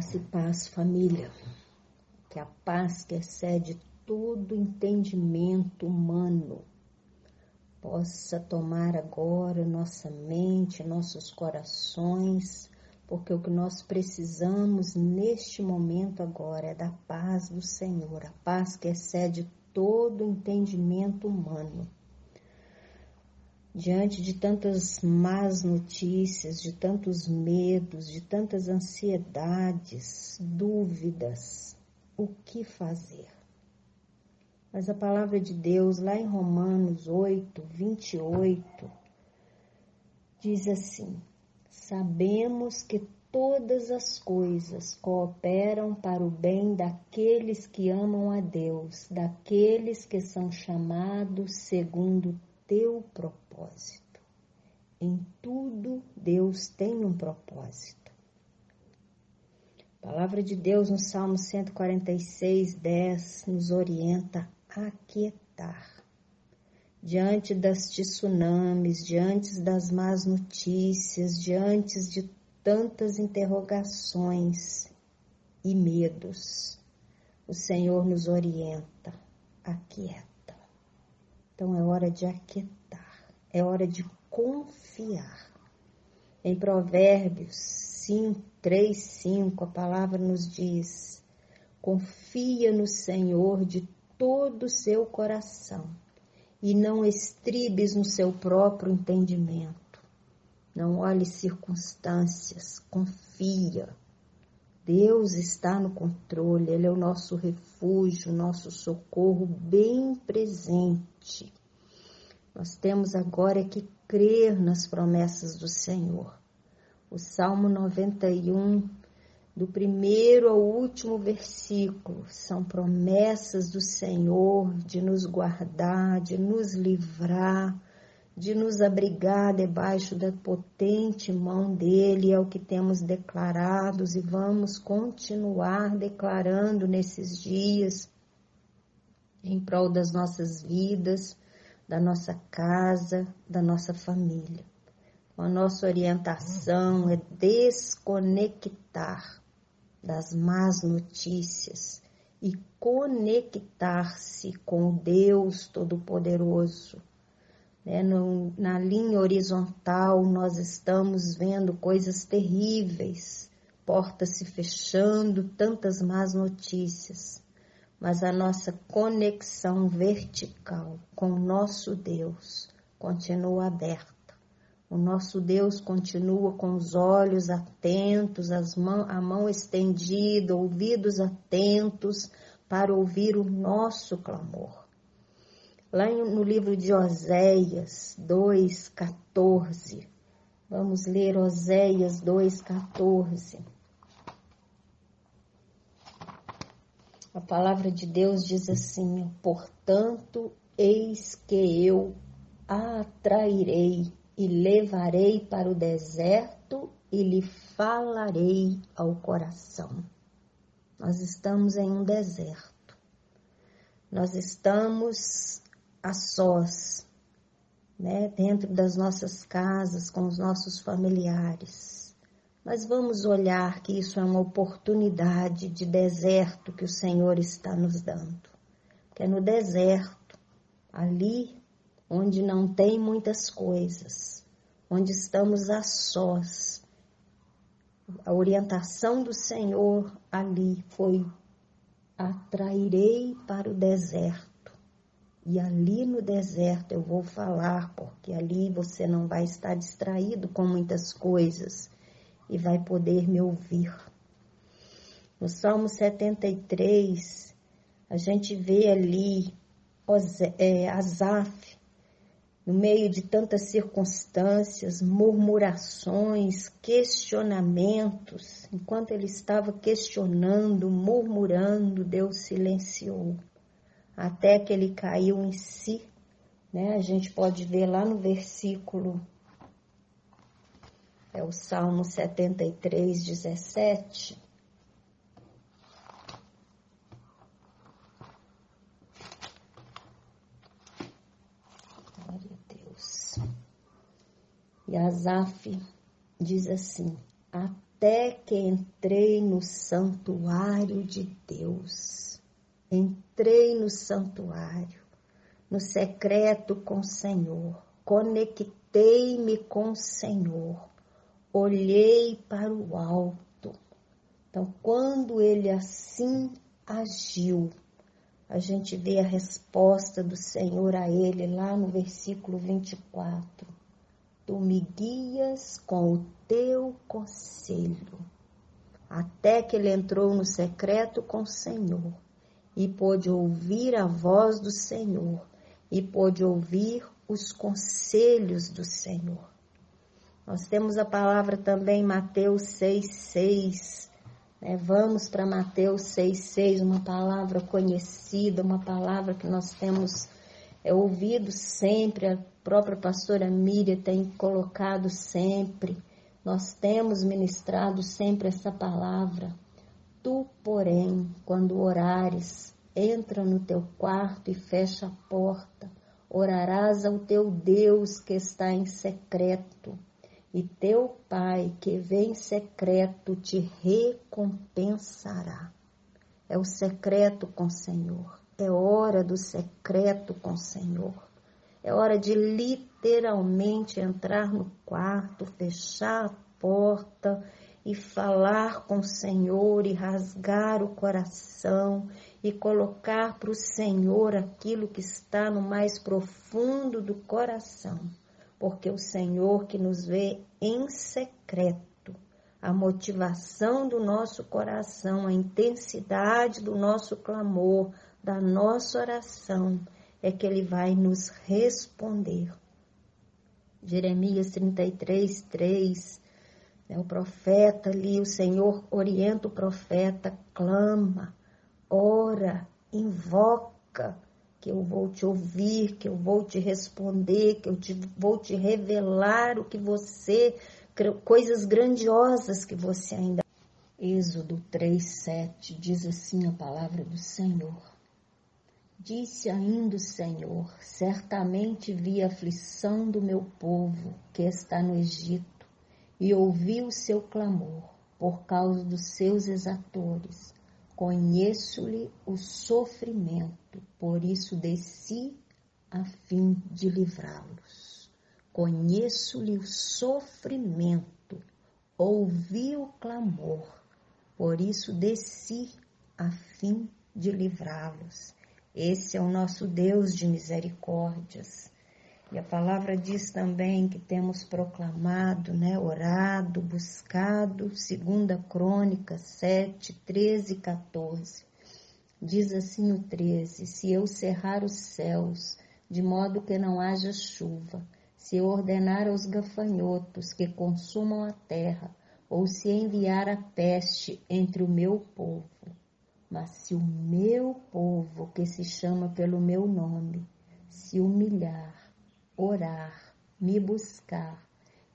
Graça e paz, família. Que a paz que excede todo entendimento humano possa tomar agora nossa mente, nossos corações, porque o que nós precisamos neste momento agora é da paz do Senhor, a paz que excede todo entendimento humano diante de tantas más notícias, de tantos medos, de tantas ansiedades, dúvidas, o que fazer? Mas a palavra de Deus, lá em Romanos 8, 28, diz assim: Sabemos que todas as coisas cooperam para o bem daqueles que amam a Deus, daqueles que são chamados segundo teu propósito. Em tudo Deus tem um propósito. A palavra de Deus no Salmo 146, 10 nos orienta a aquietar. Diante das tsunamis, diante das más notícias, diante de tantas interrogações e medos, o Senhor nos orienta, aquieta. Então é hora de aquietar, é hora de confiar. Em Provérbios 5, 3, 5, a palavra nos diz: confia no Senhor de todo o seu coração e não estribes no seu próprio entendimento. Não olhe circunstâncias, confia. Deus está no controle, Ele é o nosso refúgio, nosso socorro bem presente. Nós temos agora que crer nas promessas do Senhor. O Salmo 91, do primeiro ao último versículo, são promessas do Senhor de nos guardar, de nos livrar de nos abrigar debaixo da potente mão dele, é o que temos declarados e vamos continuar declarando nesses dias em prol das nossas vidas, da nossa casa, da nossa família. A nossa orientação é desconectar das más notícias e conectar-se com Deus Todo-Poderoso né? No, na linha horizontal, nós estamos vendo coisas terríveis, portas se fechando, tantas más notícias. Mas a nossa conexão vertical com o nosso Deus continua aberta. O nosso Deus continua com os olhos atentos, as mão, a mão estendida, ouvidos atentos para ouvir o nosso clamor. Lá no livro de Oséias 2,14, vamos ler Oséias 2,14. A palavra de Deus diz assim: Portanto, eis que eu a atrairei e levarei para o deserto e lhe falarei ao coração. Nós estamos em um deserto. Nós estamos a sós, né, dentro das nossas casas, com os nossos familiares. Mas vamos olhar que isso é uma oportunidade de deserto que o Senhor está nos dando. Que é no deserto, ali onde não tem muitas coisas, onde estamos a sós. A orientação do Senhor ali foi: atrairei para o deserto e ali no deserto eu vou falar, porque ali você não vai estar distraído com muitas coisas e vai poder me ouvir. No Salmo 73, a gente vê ali é, Asaf, no meio de tantas circunstâncias, murmurações, questionamentos, enquanto ele estava questionando, murmurando, Deus silenciou até que ele caiu em si, né? A gente pode ver lá no versículo, é o Salmo 73, 17. Glória a Deus. E Asaf diz assim: até que entrei no santuário de Deus. Entrei no santuário, no secreto com o Senhor, conectei-me com o Senhor, olhei para o alto. Então, quando ele assim agiu, a gente vê a resposta do Senhor a ele lá no versículo 24. Tu me guias com o teu conselho. Até que ele entrou no secreto com o Senhor e pôde ouvir a voz do Senhor e pôde ouvir os conselhos do Senhor. Nós temos a palavra também Mateus 6,6 é, vamos para Mateus 6,6, uma palavra conhecida, uma palavra que nós temos é, ouvido sempre, a própria pastora Miriam tem colocado sempre, nós temos ministrado sempre essa palavra. Tu, porém, quando orares, entra no teu quarto e fecha a porta, orarás ao teu Deus que está em secreto e teu Pai que vem secreto te recompensará. É o secreto com o Senhor. É hora do secreto com o Senhor. É hora de literalmente entrar no quarto, fechar a porta e falar com o Senhor e rasgar o coração e colocar para o Senhor aquilo que está no mais profundo do coração porque o Senhor que nos vê em secreto, a motivação do nosso coração, a intensidade do nosso clamor, da nossa oração, é que Ele vai nos responder. Jeremias 33, 3, é o profeta ali, o Senhor orienta o profeta, clama, ora, invoca, que eu vou te ouvir, que eu vou te responder, que eu te, vou te revelar o que você, coisas grandiosas que você ainda. Êxodo 3,7 diz assim a palavra do Senhor. Disse ainda o Senhor: Certamente vi a aflição do meu povo que está no Egito, e ouvi o seu clamor por causa dos seus exatores Conheço-lhe o sofrimento, por isso desci a fim de livrá-los. Conheço-lhe o sofrimento, ouvi o clamor, por isso desci a fim de livrá-los. Esse é o nosso Deus de misericórdias. E a palavra diz também que temos proclamado, né, orado, buscado, segunda crônica 7, 13 e 14. Diz assim o 13, se eu cerrar os céus, de modo que não haja chuva, se eu ordenar aos gafanhotos que consumam a terra, ou se enviar a peste entre o meu povo, mas se o meu povo, que se chama pelo meu nome, se humilhar, orar, me buscar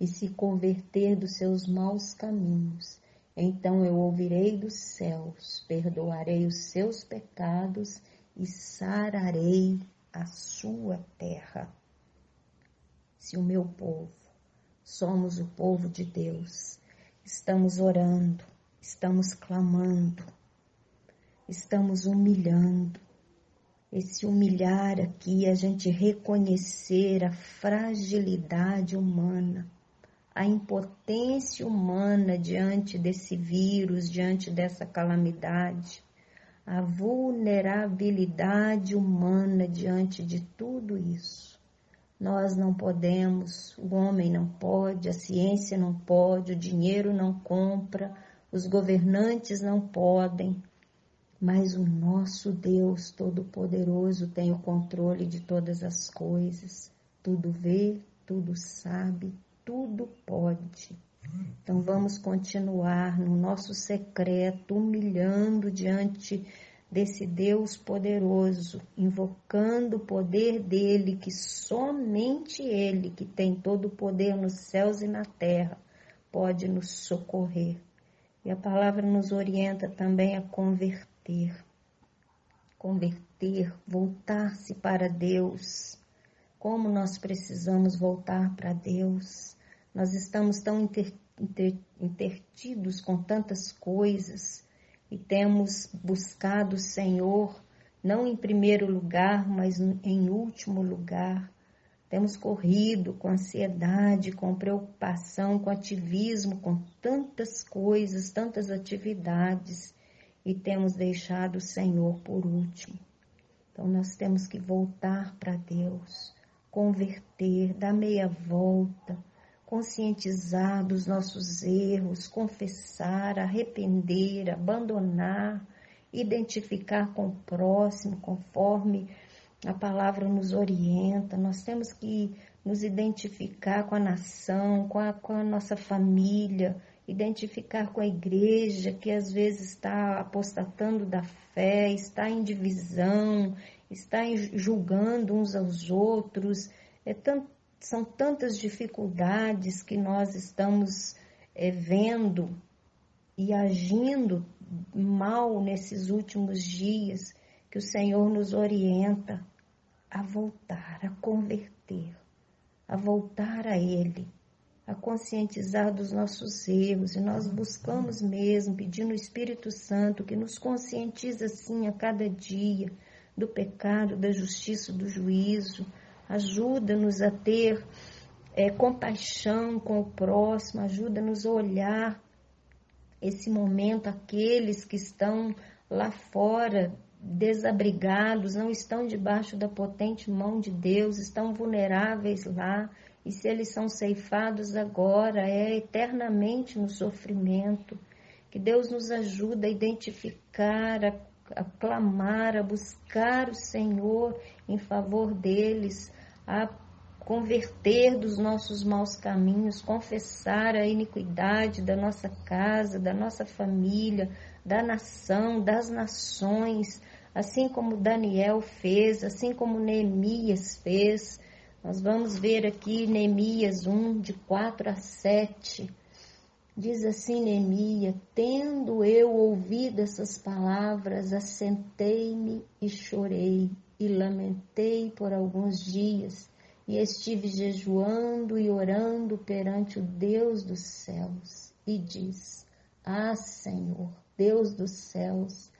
e se converter dos seus maus caminhos, então eu ouvirei dos céus, perdoarei os seus pecados e sararei a sua terra. Se o meu povo, somos o povo de Deus, estamos orando, estamos clamando, estamos humilhando, esse humilhar aqui, a gente reconhecer a fragilidade humana, a impotência humana diante desse vírus, diante dessa calamidade, a vulnerabilidade humana diante de tudo isso. Nós não podemos, o homem não pode, a ciência não pode, o dinheiro não compra, os governantes não podem, mas o nosso Deus Todo-Poderoso tem o controle de todas as coisas, tudo vê, tudo sabe, tudo pode. Então vamos continuar no nosso secreto, humilhando diante desse Deus poderoso, invocando o poder dele, que somente ele, que tem todo o poder nos céus e na terra, pode nos socorrer. E a palavra nos orienta também a converter converter, converter, voltar-se para Deus. Como nós precisamos voltar para Deus. Nós estamos tão intertidos com tantas coisas e temos buscado o Senhor não em primeiro lugar, mas em último lugar. Temos corrido com ansiedade, com preocupação, com ativismo, com tantas coisas, tantas atividades e temos deixado o Senhor por último. Então nós temos que voltar para Deus, converter, dar meia volta, conscientizar dos nossos erros, confessar, arrepender, abandonar, identificar com o próximo, conforme a palavra nos orienta. Nós temos que nos identificar com a nação, com a, com a nossa família, identificar com a igreja que às vezes está apostatando da fé, está em divisão, está julgando uns aos outros. É tanto, são tantas dificuldades que nós estamos é, vendo e agindo mal nesses últimos dias que o Senhor nos orienta a voltar, a converter, a voltar a Ele a conscientizar dos nossos erros. E nós buscamos mesmo, pedindo o Espírito Santo que nos conscientiza assim a cada dia do pecado, da justiça, do juízo, ajuda-nos a ter é, compaixão com o próximo, ajuda-nos a olhar esse momento, aqueles que estão lá fora desabrigados, não estão debaixo da potente mão de Deus, estão vulneráveis lá e se eles são ceifados agora, é eternamente no sofrimento. Que Deus nos ajude a identificar, a, a clamar, a buscar o Senhor em favor deles, a converter dos nossos maus caminhos, confessar a iniquidade da nossa casa, da nossa família, da nação, das nações, assim como Daniel fez, assim como Neemias fez, nós vamos ver aqui Neemias 1, de 4 a 7. Diz assim Neemias: Tendo eu ouvido essas palavras, assentei-me e chorei, e lamentei por alguns dias, e estive jejuando e orando perante o Deus dos céus. E diz: Ah, Senhor, Deus dos céus,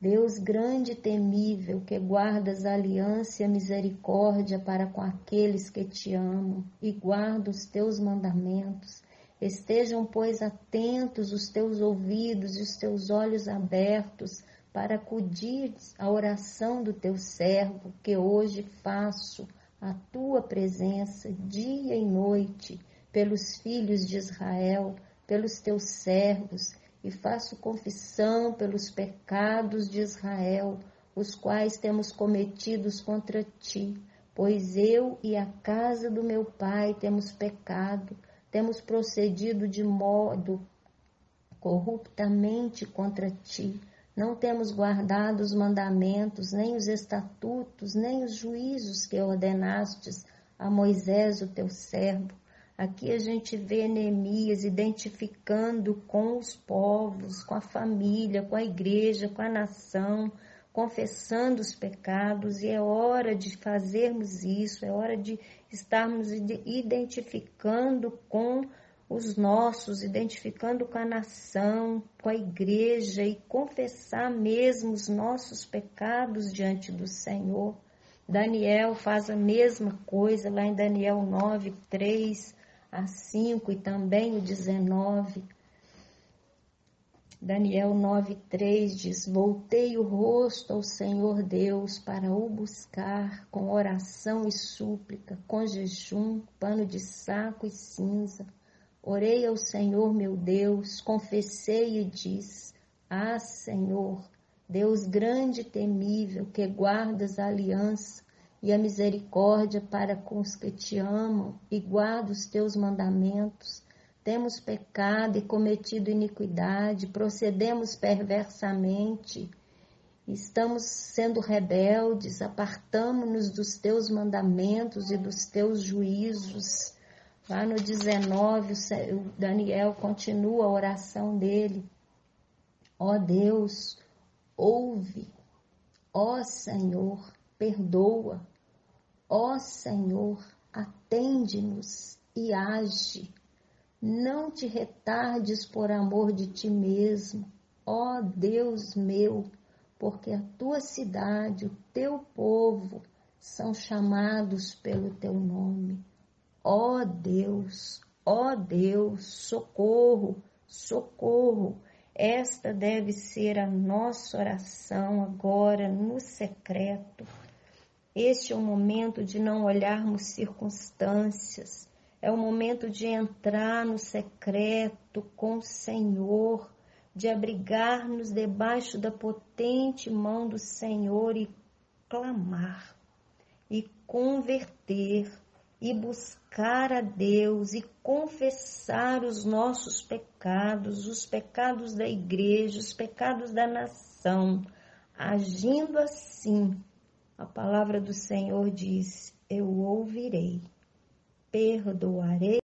Deus grande e temível, que guardas a aliança e a misericórdia para com aqueles que te amam e guarda os teus mandamentos. Estejam, pois, atentos os teus ouvidos e os teus olhos abertos para acudir à oração do teu servo, que hoje faço a tua presença dia e noite pelos filhos de Israel, pelos teus servos e faço confissão pelos pecados de Israel, os quais temos cometidos contra ti, pois eu e a casa do meu pai temos pecado, temos procedido de modo corruptamente contra ti. Não temos guardado os mandamentos, nem os estatutos, nem os juízos que ordenastes a Moisés, o teu servo. Aqui a gente vê Neemias identificando com os povos, com a família, com a igreja, com a nação, confessando os pecados, e é hora de fazermos isso, é hora de estarmos identificando com os nossos, identificando com a nação, com a igreja e confessar mesmo os nossos pecados diante do Senhor. Daniel faz a mesma coisa lá em Daniel 9, 3 a 5 e também o 19. Daniel 9,3 diz: Voltei o rosto ao Senhor Deus para o buscar com oração e súplica, com jejum, pano de saco e cinza. Orei ao Senhor meu Deus, confessei e disse: Ah, Senhor, Deus grande e temível, que guardas a aliança e a misericórdia para com os que te amam e guarda os teus mandamentos. Temos pecado e cometido iniquidade, procedemos perversamente, estamos sendo rebeldes, apartamos-nos dos teus mandamentos e dos teus juízos. Lá no 19, o Daniel continua a oração dele. Ó Deus, ouve. Ó Senhor, perdoa. Ó Senhor, atende-nos e age. Não te retardes por amor de ti mesmo, ó Deus meu, porque a tua cidade, o teu povo, são chamados pelo teu nome. Ó Deus, ó Deus, socorro, socorro. Esta deve ser a nossa oração agora no secreto. Este é o momento de não olharmos circunstâncias, é o momento de entrar no secreto com o Senhor de abrigar-nos debaixo da potente mão do Senhor e clamar, e converter, e buscar a Deus, e confessar os nossos pecados, os pecados da igreja, os pecados da nação. Agindo assim, a palavra do Senhor diz: Eu ouvirei, perdoarei